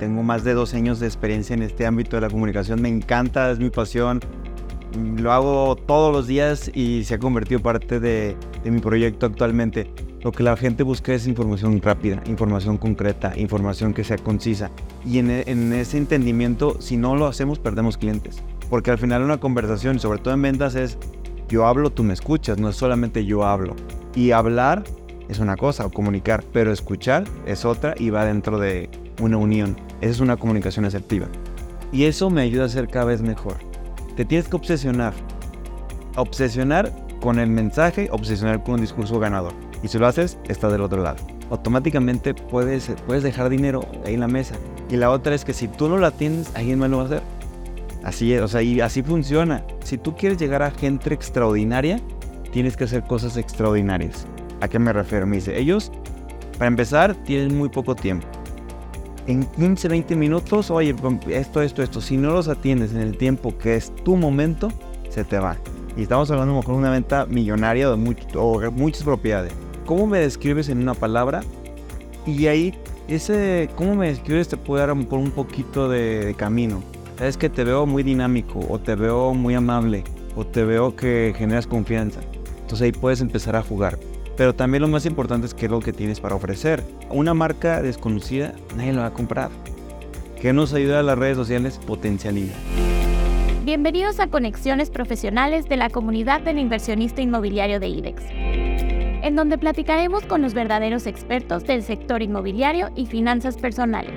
tengo más de dos años de experiencia en este ámbito de la comunicación, me encanta, es mi pasión, lo hago todos los días y se ha convertido parte de, mi proyecto actualmente. Lo que la gente busca es información rápida, información concreta, información que sea concisa. Y en, en ese entendimiento, si no lo hacemos, perdemos clientes. Porque al final una conversación, sobre todo en ventas, es yo hablo, tú me escuchas, no es solamente yo hablo. Y hablar es una cosa, o comunicar, pero escuchar es otra y va dentro de una unión. Esa es una comunicación asertiva. Y eso me ayuda a ser cada vez mejor. Te tienes que obsesionar. Obsesionar con el mensaje, obsesionar con un discurso ganador. Y si lo haces, estás del otro lado. Automáticamente puedes, puedes dejar dinero ahí en la mesa. Y la otra es que si tú no la tienes, alguien más lo va a hacer. Así es, o sea, y así funciona. Si tú quieres llegar a gente extraordinaria, tienes que hacer cosas extraordinarias. ¿A qué me refiero? Me dice, ellos, para empezar, tienen muy poco tiempo en 15, 20 minutos, oye, esto, esto, esto, si no los atiendes en el tiempo que es tu momento, se te va. Y estamos hablando mejor de una venta millonaria de o muchas propiedades. ¿Cómo me describes en una palabra? Y ahí, ese, ¿cómo me describes? Te puede dar por un poquito de, de camino. Es que te veo muy dinámico, o te veo muy amable, o te veo que generas confianza. Entonces ahí puedes empezar a jugar. Pero también lo más importante es qué es lo que tienes para ofrecer. Una marca desconocida, nadie lo va a comprar. ¿Qué nos ayuda a las redes sociales? Potencialidad. Bienvenidos a Conexiones Profesionales de la comunidad del inversionista inmobiliario de IDEX, en donde platicaremos con los verdaderos expertos del sector inmobiliario y finanzas personales.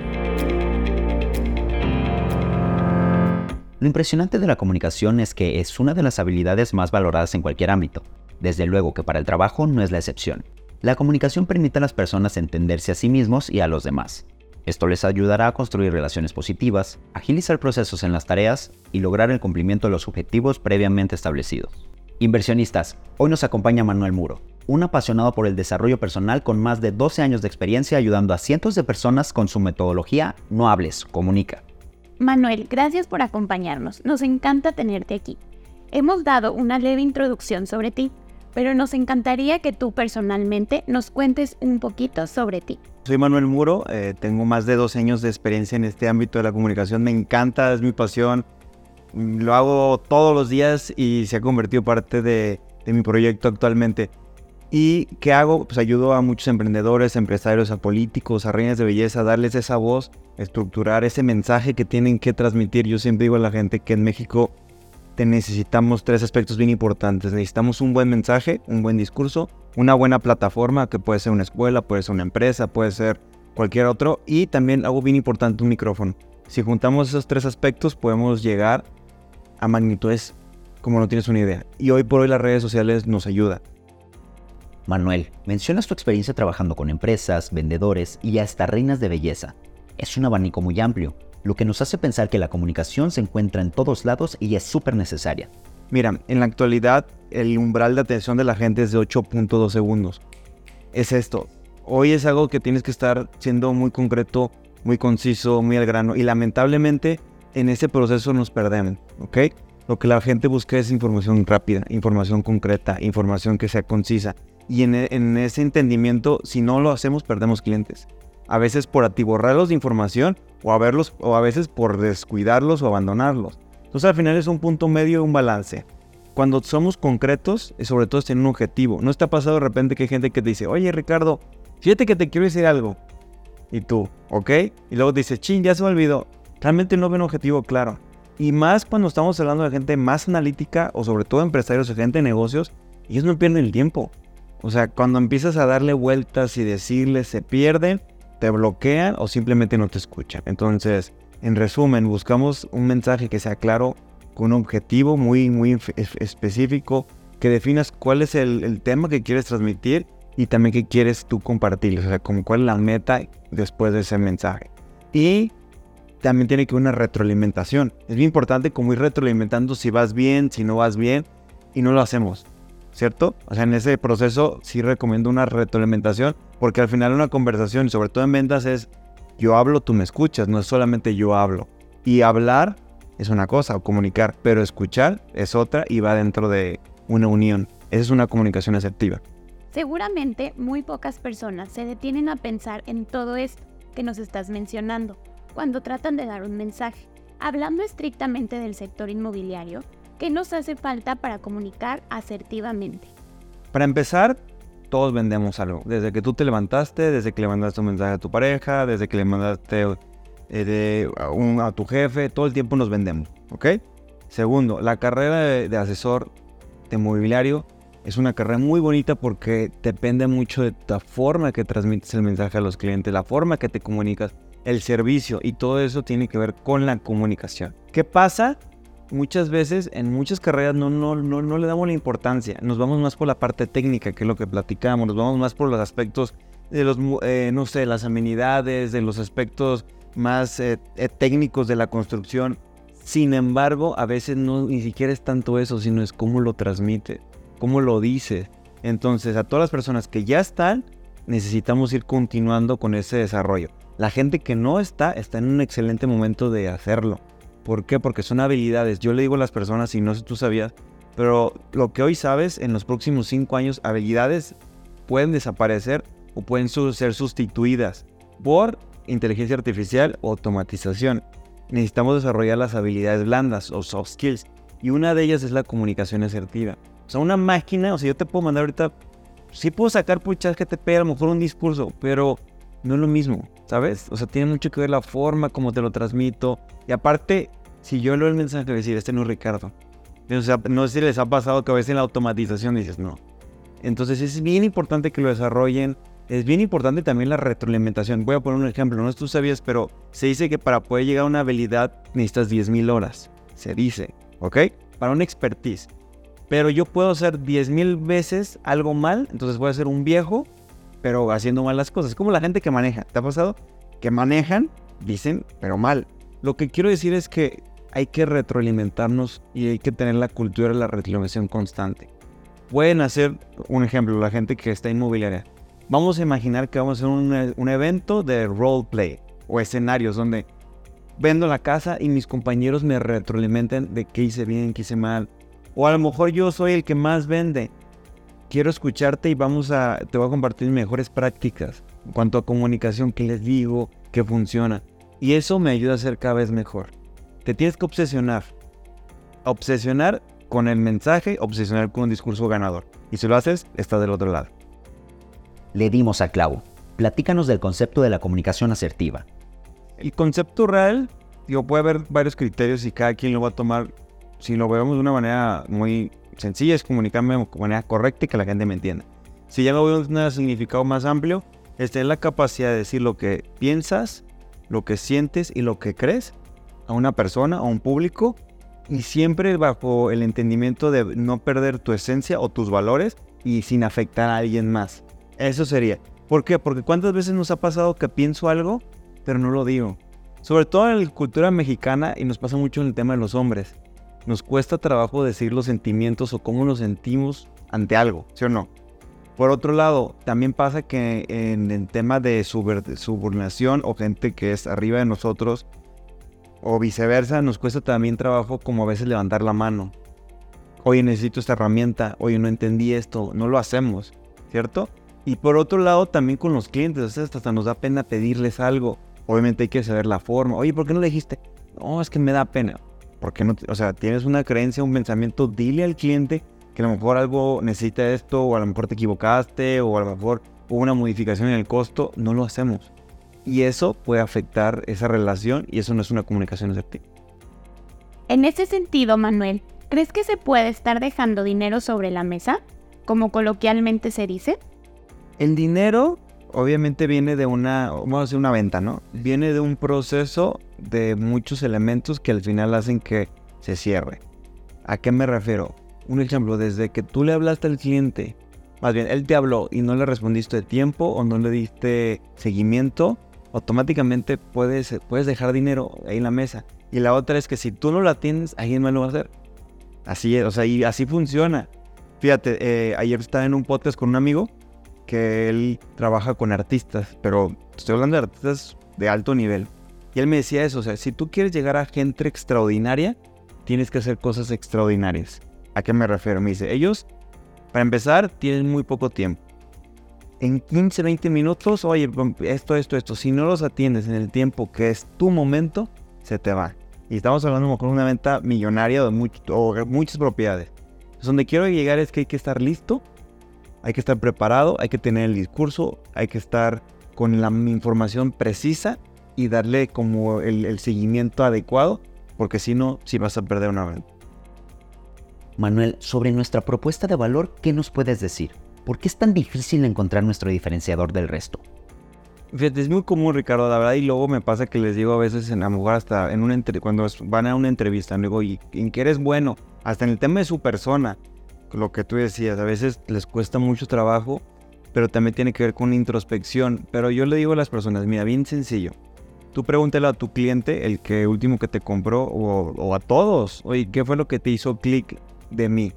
Lo impresionante de la comunicación es que es una de las habilidades más valoradas en cualquier ámbito. Desde luego que para el trabajo no es la excepción. La comunicación permite a las personas entenderse a sí mismos y a los demás. Esto les ayudará a construir relaciones positivas, agilizar procesos en las tareas y lograr el cumplimiento de los objetivos previamente establecidos. Inversionistas, hoy nos acompaña Manuel Muro, un apasionado por el desarrollo personal con más de 12 años de experiencia ayudando a cientos de personas con su metodología No hables, comunica. Manuel, gracias por acompañarnos. Nos encanta tenerte aquí. Hemos dado una leve introducción sobre ti, pero nos encantaría que tú personalmente nos cuentes un poquito sobre ti. Soy Manuel Muro, eh, tengo más de 12 años de experiencia en este ámbito de la comunicación, me encanta, es mi pasión, lo hago todos los días y se ha convertido parte de, de mi proyecto actualmente. ¿Y qué hago? Pues ayudo a muchos emprendedores, empresarios, a políticos, a reinas de belleza, a darles esa voz, estructurar ese mensaje que tienen que transmitir. Yo siempre digo a la gente que en México necesitamos tres aspectos bien importantes. Necesitamos un buen mensaje, un buen discurso, una buena plataforma, que puede ser una escuela, puede ser una empresa, puede ser cualquier otro, y también algo bien importante, un micrófono. Si juntamos esos tres aspectos, podemos llegar a magnitudes como no tienes una idea. Y hoy por hoy las redes sociales nos ayudan. Manuel, mencionas tu experiencia trabajando con empresas, vendedores y hasta reinas de belleza. Es un abanico muy amplio, lo que nos hace pensar que la comunicación se encuentra en todos lados y es súper necesaria. Mira, en la actualidad el umbral de atención de la gente es de 8.2 segundos. Es esto. Hoy es algo que tienes que estar siendo muy concreto, muy conciso, muy al grano. Y lamentablemente en ese proceso nos perdemos, ¿ok? Lo que la gente busca es información rápida, información concreta, información que sea concisa. Y en, en ese entendimiento, si no lo hacemos, perdemos clientes a veces por atiborrarlos de información o a, verlos, o a veces por descuidarlos o abandonarlos. Entonces al final es un punto medio, un balance. Cuando somos concretos, y sobre todo es un objetivo. No está pasado de repente que hay gente que te dice, oye Ricardo, fíjate que te quiero decir algo. Y tú, ¿ok? Y luego dices, chin, ya se me olvidó. Realmente no ven un objetivo claro. Y más cuando estamos hablando de gente más analítica o sobre todo empresarios o gente de negocios, ellos no pierden el tiempo. O sea, cuando empiezas a darle vueltas y decirles, se pierden te bloquean o simplemente no te escuchan. Entonces, en resumen, buscamos un mensaje que sea claro, con un objetivo muy, muy específico, que definas cuál es el, tema que quieres transmitir y también qué quieres tú compartir, o sea, como cuál es la meta después de ese mensaje. Y también tiene que haber una retroalimentación. Es muy importante como ir retroalimentando si vas bien, si no vas bien, y no lo hacemos. ¿cierto? O sea, en ese proceso sí recomiendo una retroalimentación, porque al final una conversación, y sobre todo en ventas, es yo hablo, tú me escuchas, no es solamente yo hablo. Y hablar es una cosa, o comunicar, pero escuchar es otra y va dentro de una unión. Esa es una comunicación asertiva. Seguramente muy pocas personas se detienen a pensar en todo esto que nos estás mencionando. cuando tratan de dar un mensaje. Hablando estrictamente del sector inmobiliario, ¿qué nos hace falta para comunicar asertivamente? Para empezar, todos vendemos algo. Desde que tú te levantaste, desde que le mandaste un mensaje a tu pareja, desde que le mandaste eh, a, tu jefe, todo el tiempo nos vendemos, ¿ok? Segundo, la carrera de, asesor de mobiliario es una carrera muy bonita porque depende mucho de la forma que transmites el mensaje a los clientes, la forma que te comunicas, el servicio y todo eso tiene que ver con la comunicación. ¿Qué pasa? Muchas veces en muchas carreras no, no, no, no le damos la importancia, nos vamos más por la parte técnica, que es lo que platicamos, nos vamos más por los aspectos de los, eh, no sé, las amenidades, de los aspectos más eh, eh, técnicos de la construcción. Sin embargo, a veces no ni siquiera es tanto eso, sino es cómo lo transmite, cómo lo dice. Entonces, a todas las personas que ya están, necesitamos ir continuando con ese desarrollo. La gente que no está, está en un excelente momento de hacerlo. ¿Por qué? Porque son habilidades. Yo le digo a las personas, y no sé si tú sabías, pero lo que hoy sabes, en los próximos cinco años, habilidades pueden desaparecer o pueden ser sustituidas por inteligencia artificial o automatización. Necesitamos desarrollar las habilidades blandas o soft skills. Y una de ellas es la comunicación asertiva. O sea, una máquina, o sea, yo te puedo mandar ahorita, sí puedo sacar por chat GTP a lo mejor un discurso, pero no es lo mismo, ¿sabes? O sea, tiene mucho que ver la forma como te lo transmito. Y aparte, si yo leo el mensaje, decir, este no es Ricardo. O sea, no sé si les ha pasado que a veces en la automatización dices, no. Entonces es bien importante que lo desarrollen, es bien importante también la retroalimentación. Voy a poner un ejemplo, no sé tú sabías, pero se dice que para poder llegar a una habilidad necesitas 10.000 horas. Se dice, ¿ok? Para una expertise. Pero yo puedo hacer 10.000 veces algo mal, entonces voy a ser un viejo, pero haciendo mal las cosas. Como la gente que maneja. ¿Te ha pasado? Que manejan, dicen, pero mal. Lo que quiero decir es que hay que retroalimentarnos y hay que tener la cultura de la retroalimentación constante. Pueden hacer un ejemplo, la gente que está inmobiliaria Vamos a imaginar que vamos a hacer un, evento de roleplay o escenarios donde vendo la casa y mis compañeros me retroalimenten de qué hice bien, qué hice mal. O a lo mejor yo soy el que más vende. Quiero escucharte y vamos a, te voy a compartir mejores prácticas en cuanto a comunicación, qué les digo, qué funciona. Y eso me ayuda a ser cada vez mejor. Te tienes que obsesionar. Obsesionar con el mensaje, obsesionar con un discurso ganador. Y si lo haces, estás del otro lado le dimos a clavo. Platícanos del concepto de la comunicación asertiva. El concepto real, digo, puede haber varios criterios y cada quien lo va a tomar. Si lo vemos de una manera muy sencilla, es comunicarme de manera correcta y que la gente me entienda. Si ya lo veo un significado más amplio, es tener la capacidad de decir lo que piensas, lo que sientes y lo que crees a una persona, a un público, y siempre bajo el entendimiento de no perder tu esencia o tus valores y sin afectar a alguien más. Eso sería. ¿Por qué? Porque cuántas veces nos ha pasado que pienso algo, pero no lo digo. Sobre todo en la cultura mexicana y nos pasa mucho en el tema de los hombres. Nos cuesta trabajo decir los sentimientos o cómo nos sentimos ante algo, ¿sí o no? Por otro lado, también pasa que en el tema de subordinación o gente que es arriba de nosotros o viceversa, nos cuesta también trabajo como a veces levantar la mano. Oye, necesito esta herramienta, oye, no entendí esto, no lo hacemos, ¿cierto? Y por otro lado, también con los clientes, hasta nos da pena pedirles algo. Obviamente hay que saber la forma. Oye, ¿por qué no le dijiste? No, es que me da pena. Porque no, o sea, tienes una creencia, un pensamiento, dile al cliente que a lo mejor algo necesita esto, o a lo mejor te equivocaste, o a lo mejor hubo una modificación en el costo, no lo hacemos. Y eso puede afectar esa relación y eso no es una comunicación asertiva. En ese sentido, Manuel, ¿crees que se puede estar dejando dinero sobre la mesa, como coloquialmente se dice? El dinero obviamente viene de una, vamos a decir una venta, ¿no? Viene de un proceso de muchos elementos que al final hacen que se cierre. ¿A qué me refiero? Un ejemplo, desde que tú le hablaste al cliente, más bien, él te habló y no le respondiste de tiempo o no le diste seguimiento, automáticamente puedes, puedes dejar dinero ahí en la mesa. Y la otra es que si tú no lo atiendes, alguien más lo va a hacer. Así es, o sea, y así funciona. Fíjate, eh, ayer estaba en un podcast con un amigo que él trabaja con artistas, pero estoy hablando de artistas de alto nivel. Y él me decía eso, o sea, si tú quieres llegar a gente extraordinaria, tienes que hacer cosas extraordinarias. ¿A qué me refiero? Me dice, ellos, para empezar, tienen muy poco tiempo. en 15, 20 minutos, oye, esto, esto, esto. Si no los atiendes en el tiempo que es tu momento, se te va. Y estamos hablando de una venta millonaria de muchas propiedades. donde quiero llegar es que hay que estar listo, hay que estar preparado, hay que tener el discurso, hay que estar con la información precisa y darle como el, el seguimiento adecuado, porque si no, sí vas a perder una venta. Manuel, sobre nuestra propuesta de valor, ¿qué nos puedes decir? ¿Por qué es tan difícil encontrar nuestro diferenciador del resto? Es muy común, Ricardo, la verdad, y luego me pasa que les digo a veces, en, a lo mejor hasta en una cuando van a una entrevista, digo, ¿y en qué eres bueno? Hasta en el tema de su persona, lo que tú decías, a veces les cuesta mucho trabajo, pero también tiene que ver con introspección. Pero yo le digo a las personas, mira, bien sencillo, tú pregúntale a tu cliente, el que último que te compró, o, o a todos, oye, ¿qué fue lo que te hizo clic de mí?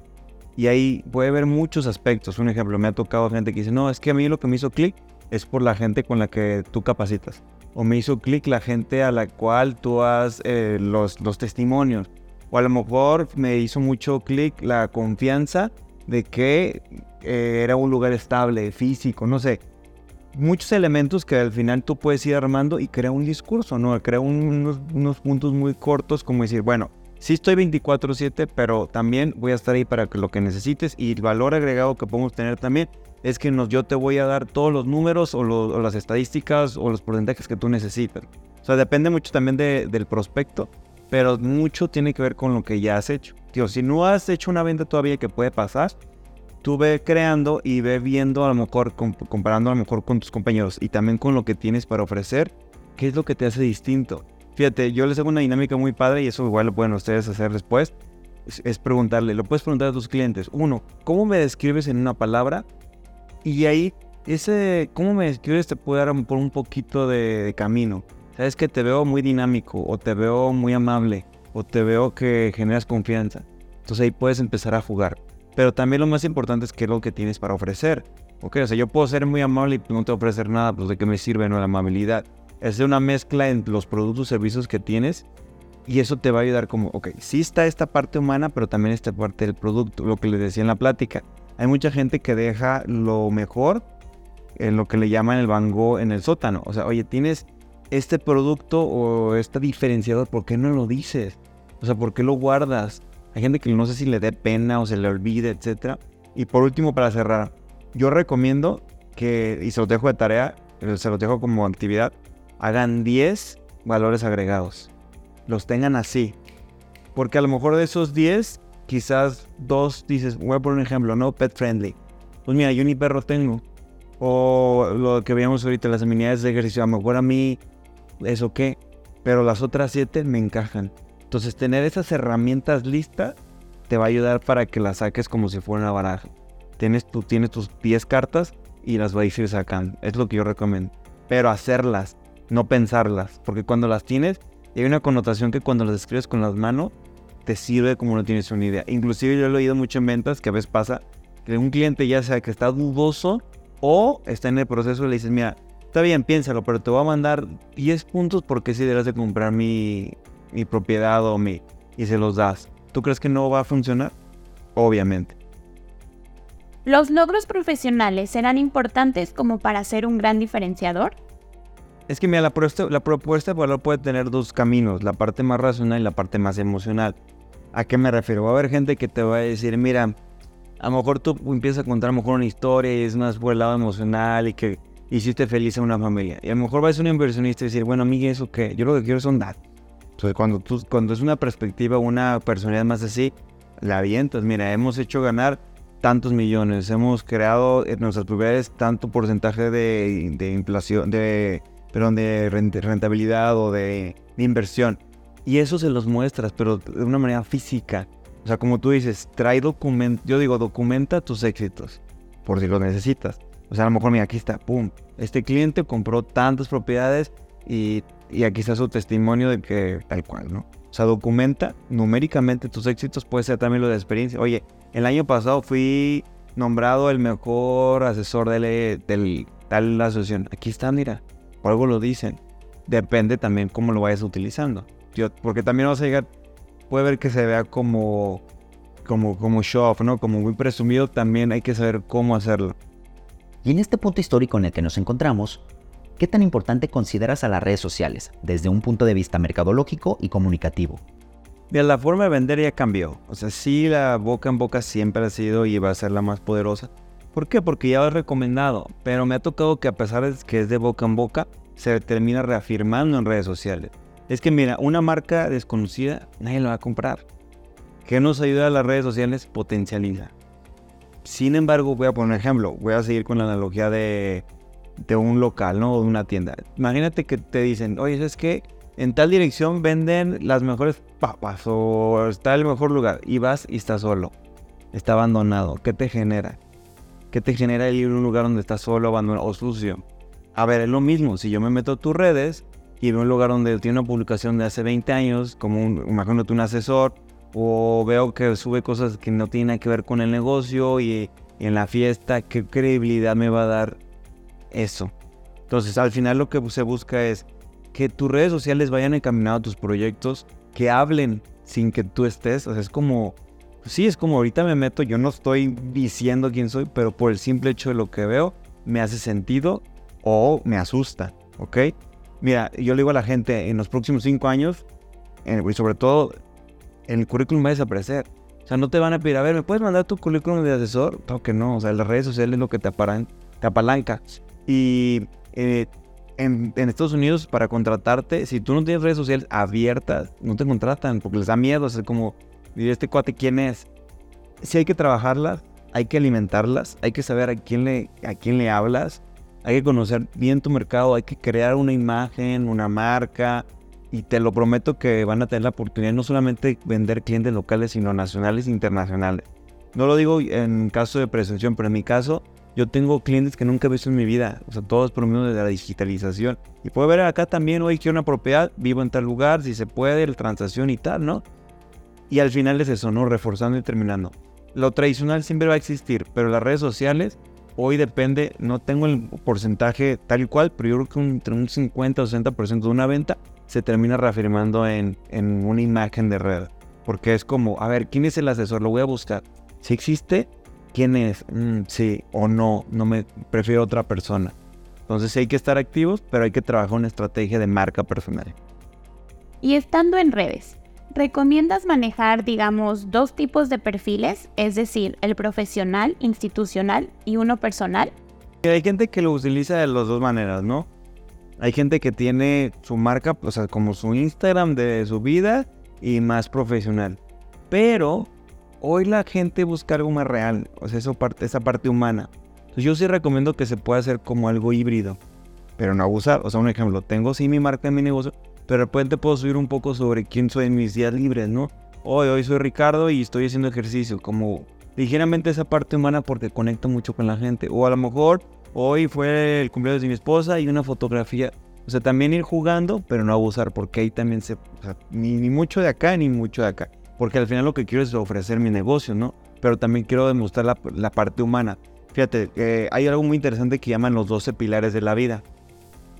Y ahí puede haber muchos aspectos. Un ejemplo, me ha tocado gente que dice, no, es que a mí lo que me hizo clic es por la gente con la que tú capacitas. O me hizo clic la gente a la cual tú has eh, los, los testimonios. O a lo mejor me hizo mucho clic la confianza de que eh, era un lugar estable, físico, no sé. Muchos elementos que al final tú puedes ir armando y crea un discurso, ¿no? Crea unos, puntos muy cortos como decir, bueno, sí estoy 24/7, pero también voy a estar ahí para lo que necesites y el valor agregado que podemos tener también es que nos, yo te voy a dar todos los números o, las estadísticas o los porcentajes que tú necesitas. O sea, depende mucho también del prospecto, pero mucho tiene que ver con lo que ya has hecho. Tío, si no has hecho una venta todavía que puede pasar, tú ve creando y ve viendo a lo mejor, comparando a lo mejor con tus compañeros y también con lo que tienes para ofrecer, qué es lo que te hace distinto. Fíjate, yo les hago una dinámica muy padre y eso igual lo pueden ustedes hacer después. Es, preguntarle, lo puedes preguntar a tus clientes. Uno, ¿cómo me describes en una palabra y ahí, ese, ¿cómo me describes? Te puede dar por un poquito de, camino. Sabes que te veo muy dinámico, o te veo muy amable, o te veo que generas confianza. Entonces ahí puedes empezar a jugar. Pero también lo más importante es qué es lo que tienes para ofrecer. Ok, o sea, yo puedo ser muy amable y no te ofrecer nada, pues de qué me sirve no la amabilidad. Es una mezcla entre los productos y servicios que tienes y eso te va a ayudar como, ok, sí está esta parte humana, pero también esta parte del producto, lo que les decía en la plática hay mucha gente que deja lo mejor en lo que le llaman el bango en el sótano. O sea, oye, tienes este producto o este diferenciador, ¿por qué no lo dices? O sea, ¿por qué lo guardas? Hay gente que no sé si le dé pena o se le olvide, etc. Y por último, para cerrar, yo recomiendo que, y se los dejo de tarea, eh, se los dejo como actividad, hagan 10 valores agregados. Los tengan así. Porque a lo mejor de esos 10 quizás dos dices, voy a poner un ejemplo, ¿no? Pet friendly. Pues mira, yo ni perro tengo. O lo que veíamos ahorita, las amenidades de ejercicio, a lo mejor a mí, ¿eso qué? Pero las otras siete me encajan. Entonces, tener esas herramientas listas te va a ayudar para que las saques como si fuera una baraja. Tienes, tienes tus 10 cartas y las vais a ir sacando. Es lo que yo recomiendo. Pero hacerlas, no pensarlas. Porque cuando las tienes, hay una connotación que cuando las escribes con las manos, te sirve como no tienes una idea. Inclusive yo lo he oído mucho en ventas que a veces pasa que un cliente ya sea que está dudoso o está en el proceso y le dices, mira, está bien, piénsalo, pero te voy a mandar 10 puntos porque si debes de comprar mi, mi propiedad o mi... y se los das. ¿Tú crees que no va a funcionar? Obviamente. ¿Los logros profesionales serán importantes como para ser un gran diferenciador? Es que mira, la propuesta, la propuesta de valor puede tener dos caminos, la parte más racional y la parte más emocional. ¿A qué me refiero? Va a haber gente que te va a decir, mira, a lo mejor tú empiezas a contar a lo mejor una historia y es más por el lado emocional y que hiciste feliz a una familia. Y a lo mejor va a ser un inversionista y decir, bueno, amiga, ¿eso qué? Yo lo que quiero son datos. Entonces, cuando, tú, cuando es una perspectiva, una personalidad más así, la avientas. Mira, hemos hecho ganar tantos millones, hemos creado en nuestras propiedades tanto porcentaje de, de inflación, de, perdón, de rentabilidad o de inversión. Y eso se los muestras, pero de una manera física. O sea, como tú dices, trae documento, yo digo, documenta tus éxitos, por si los necesitas. O sea, a lo mejor, mira, aquí está, pum, este cliente compró tantas propiedades y, y aquí está su testimonio de que tal cual, ¿no? O sea, documenta numéricamente tus éxitos, puede ser también lo de experiencia. Oye, el año pasado fui nombrado el mejor asesor de, del, tal asociación. Aquí está, mira, por algo lo dicen. Depende también cómo lo vayas utilizando porque también vas a llegar, puede ver que se vea como, como, como show off, ¿no? Como muy presumido, también hay que saber cómo hacerlo. Y en este punto histórico en el que nos encontramos, ¿qué tan importante consideras a las redes sociales desde un punto de vista mercadológico y comunicativo? Mira, la forma de vender ya cambió. O sea, sí, la boca en boca siempre ha sido y va a ser la más poderosa. ¿Por qué? Porque ya lo he recomendado. Pero me ha tocado que a pesar de que es de boca en boca, se termina reafirmando en redes sociales. Es que mira, una marca desconocida, nadie la va a comprar. ¿Qué nos ayuda a las redes sociales? Potencializa. Sin embargo, voy a poner un ejemplo. Voy a seguir con la analogía de, de un local, ¿no? O de una tienda. Imagínate que te dicen, oye, es que en tal dirección venden las mejores papas o está el mejor lugar. Y vas y estás solo. Está abandonado. ¿Qué te genera? ¿Qué te genera ir a un lugar donde estás solo, abandonado o sucio? A ver, es lo mismo. Si yo me meto a tus redes y veo un lugar donde tiene una publicación de hace 20 años, como un, imagínate un asesor, o veo que sube cosas que no tienen que ver con el negocio y, y en la fiesta, ¿qué credibilidad me va a dar eso? Entonces, al final lo que se busca es que tus redes sociales vayan encaminadas a tus proyectos, que hablen sin que tú estés. O sea, es como, sí, es como ahorita me meto, yo no estoy diciendo quién soy, pero por el simple hecho de lo que veo, me hace sentido o me asusta, ¿ok? Mira, yo le digo a la gente, en los próximos cinco años, eh, y sobre todo, el currículum va a desaparecer. O sea, no te van a pedir, a ver, ¿me puedes mandar tu currículum de asesor? Claro que no, o sea, las redes sociales es lo que te, aparan, te apalanca. Y eh, en, en, Estados Unidos, para contratarte, si tú no tienes redes sociales abiertas, no te contratan porque les da miedo. O sea, como, ¿y este cuate quién es? Si hay que trabajarlas, hay que alimentarlas, hay que saber a quién le, a quién le hablas, hay que conocer bien tu mercado, hay que crear una imagen, una marca, y te lo prometo que van a tener la oportunidad no solamente vender clientes locales, sino nacionales e internacionales. No lo digo en caso de presunción, pero en mi caso, yo tengo clientes que nunca he visto en mi vida, o sea, todos por medio de la digitalización. Y puede ver acá también, hoy quiero una propiedad, vivo en tal lugar, si se puede, la transacción y tal, ¿no? Y al final es eso, ¿no? Reforzando y terminando. Lo tradicional siempre va a existir, pero las redes sociales hoy depende, no tengo el porcentaje tal y cual, pero yo creo que entre un 50 o 60% de una venta se termina reafirmando en, en, una imagen de red. Porque es como, a ver, ¿quién es el asesor? Lo voy a buscar. Si existe, ¿quién es? Mm, sí o no, no me prefiero otra persona. Entonces hay que estar activos, pero hay que trabajar una estrategia de marca personal. Y estando en redes, ¿Recomiendas manejar, digamos, dos tipos de perfiles? Es decir, el profesional, institucional y uno personal. Hay gente que lo utiliza de las dos maneras, ¿no? Hay gente que tiene su marca, o sea, como su Instagram de su vida y más profesional. Pero hoy la gente busca algo más real, o sea, eso parte, esa parte humana. Entonces yo sí recomiendo que se pueda hacer como algo híbrido, pero no abusar. O sea, un ejemplo, tengo sí mi marca en mi negocio, pero de repente puedo subir un poco sobre quién soy en mis días libres, ¿no? Hoy, hoy soy Ricardo y estoy haciendo ejercicio, como ligeramente esa parte humana porque conecta mucho con la gente. O a lo mejor hoy fue el cumpleaños de mi esposa y una fotografía. O sea, también ir jugando, pero no abusar, porque ahí también se... O sea, ni, ni mucho de acá, ni mucho de acá. Porque al final lo que quiero es ofrecer mi negocio, ¿no? Pero también quiero demostrar la, la parte humana. Fíjate, eh, hay algo muy interesante que llaman los 12 pilares de la vida.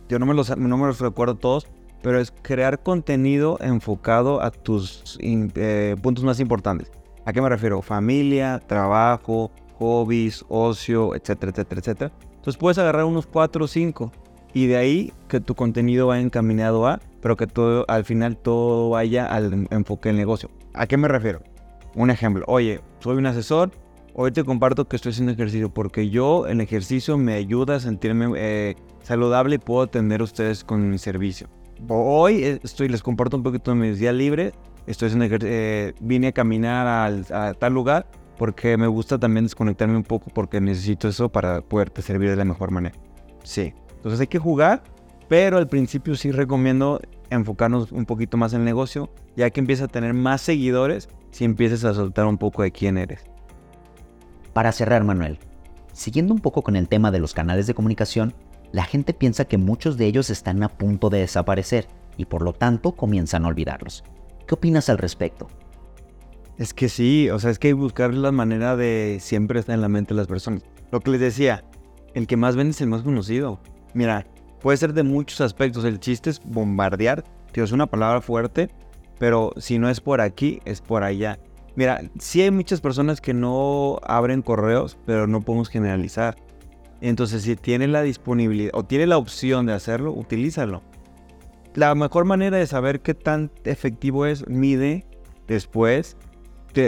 Yo no me los, no me los recuerdo todos, pero es crear contenido enfocado a tus eh, puntos más importantes. ¿A qué me refiero? Familia, trabajo, hobbies, ocio, etcétera, etcétera, etcétera. Entonces puedes agarrar unos 4 o 5 y de ahí que tu contenido vaya encaminado a, pero que todo, al final todo vaya al enfoque del negocio. ¿A qué me refiero? Un ejemplo, oye, soy un asesor, hoy te comparto que estoy haciendo ejercicio porque yo el ejercicio me ayuda a sentirme eh, saludable y puedo atender a ustedes con mi servicio hoy estoy, les comparto un poquito de mis días libres. Estoy eh, vine a caminar a tal lugar porque me gusta también desconectarme un poco porque necesito eso para poderte servir de la mejor manera. Sí, entonces hay que jugar, pero al principio sí recomiendo enfocarnos un poquito más en el negocio, ya que empieza a tener más seguidores si empiezas a soltar un poco de quién eres. Para cerrar, Manuel, siguiendo un poco con el tema de los canales de comunicación, la gente piensa que muchos de ellos están a punto de desaparecer y por lo tanto comienzan a olvidarlos. ¿Qué opinas al respecto? Es que sí, o sea, es que hay que buscar la manera de siempre estar en la mente de las personas. Lo que les decía, el que más vende es el más conocido. Mira, puede ser de muchos aspectos. El chiste es bombardear. Tío, es una palabra fuerte, pero si no es por aquí, es por allá. Mira, sí hay muchas personas que no abren correos, pero no podemos generalizar. Entonces, si tiene la disponibilidad o tiene la opción de hacerlo, utilízalo. La mejor manera de saber qué tan efectivo es, mide después.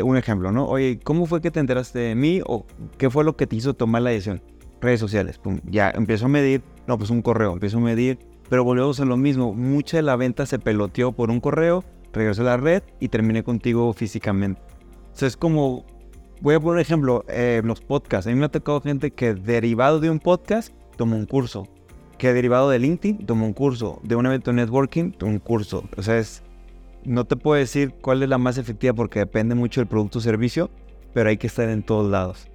un ejemplo, ¿no? Oye, ¿cómo fue que te enteraste de mí? ¿O qué fue lo que te hizo tomar la decisión? Redes sociales, ya empiezo a medir. No, pues un correo, empiezo a medir. Pero volvemos a lo mismo. Mucha de la venta se peloteó por un correo, regresó a la red y terminé contigo físicamente. O sea, es como Voy a poner ejemplo, eh, los podcasts. A mí me ha tocado gente que derivado de un podcast toma un curso. Que derivado de LinkedIn toma un curso. De un evento de networking toma un curso. O sea, es, no te puedo decir cuál es la más efectiva porque depende mucho del producto o servicio, pero hay que estar en todos lados.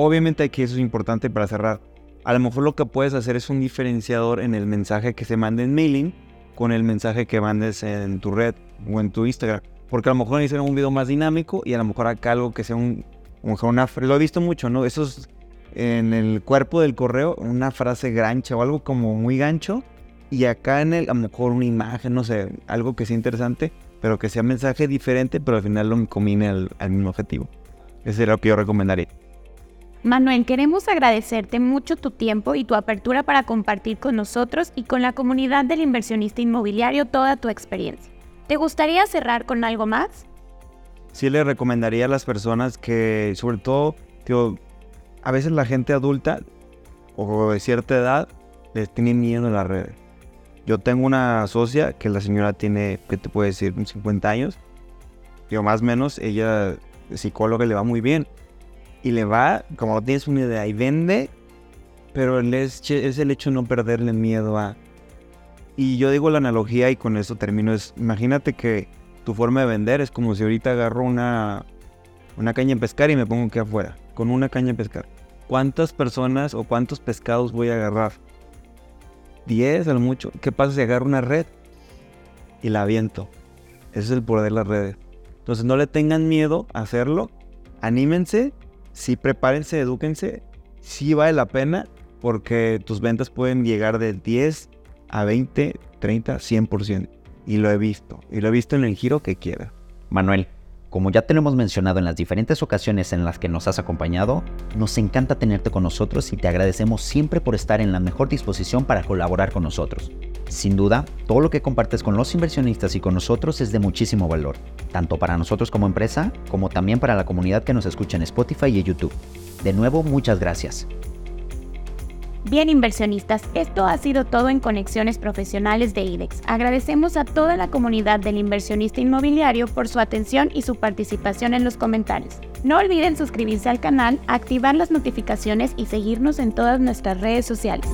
Obviamente aquí eso es importante para cerrar. A lo mejor lo que puedes hacer es un diferenciador en el mensaje que se mande en mailing con el mensaje que mandes en tu red o en tu Instagram. Porque a lo mejor necesitan un video más dinámico y a lo mejor acá algo que sea un una, lo he visto mucho, ¿no? Eso es en el cuerpo del correo, una frase grancha o algo como muy gancho. Y acá en el, a lo mejor una imagen, no sé, algo que sea interesante, pero que sea mensaje diferente, pero al final lo combine al, mismo objetivo. Ese era lo que yo recomendaría. Manuel, queremos agradecerte mucho tu tiempo y tu apertura para compartir con nosotros y con la comunidad del inversionista inmobiliario toda tu experiencia. ¿Te gustaría cerrar con algo más? sí le recomendaría a las personas que, sobre todo, a veces la gente adulta o de cierta edad les tiene miedo a las redes. Yo tengo una socia que la señora tiene, ¿qué te puedo decir? 50 años. Yo más o menos, ella psicóloga le va muy bien. Y le va, como no tienes una idea, y vende, pero es, es el hecho de no perderle miedo a... Y yo digo la analogía y con eso termino, es, imagínate que tu forma de vender es como si ahorita agarro una, una caña de pescar y me pongo aquí afuera, con una caña de pescar. ¿Cuántas personas o cuántos pescados voy a agarrar? ¿10 a lo mucho? ¿Qué pasa si agarro una red y la aviento? Ese es el poder de las redes. Entonces no le tengan miedo a hacerlo. Anímense, sí prepárense, edúquense. Sí vale la pena porque tus ventas pueden llegar del 10 a 20, 30, 100% y lo he visto, y lo he visto en el giro que quiera. Manuel, como ya te lo hemos mencionado en las diferentes ocasiones en las que nos has acompañado, nos encanta tenerte con nosotros y te agradecemos siempre por estar en la mejor disposición para colaborar con nosotros. Sin duda, todo lo que compartes con los inversionistas y con nosotros es de muchísimo valor, tanto para nosotros como empresa, como también para la comunidad que nos escucha en Spotify y YouTube. De nuevo, muchas gracias. Bien inversionistas, esto ha sido todo en Conexiones Profesionales de IDEX. Agradecemos a toda la comunidad del inversionista inmobiliario por su atención y su participación en los comentarios. No olviden suscribirse al canal, activar las notificaciones y seguirnos en todas nuestras redes sociales.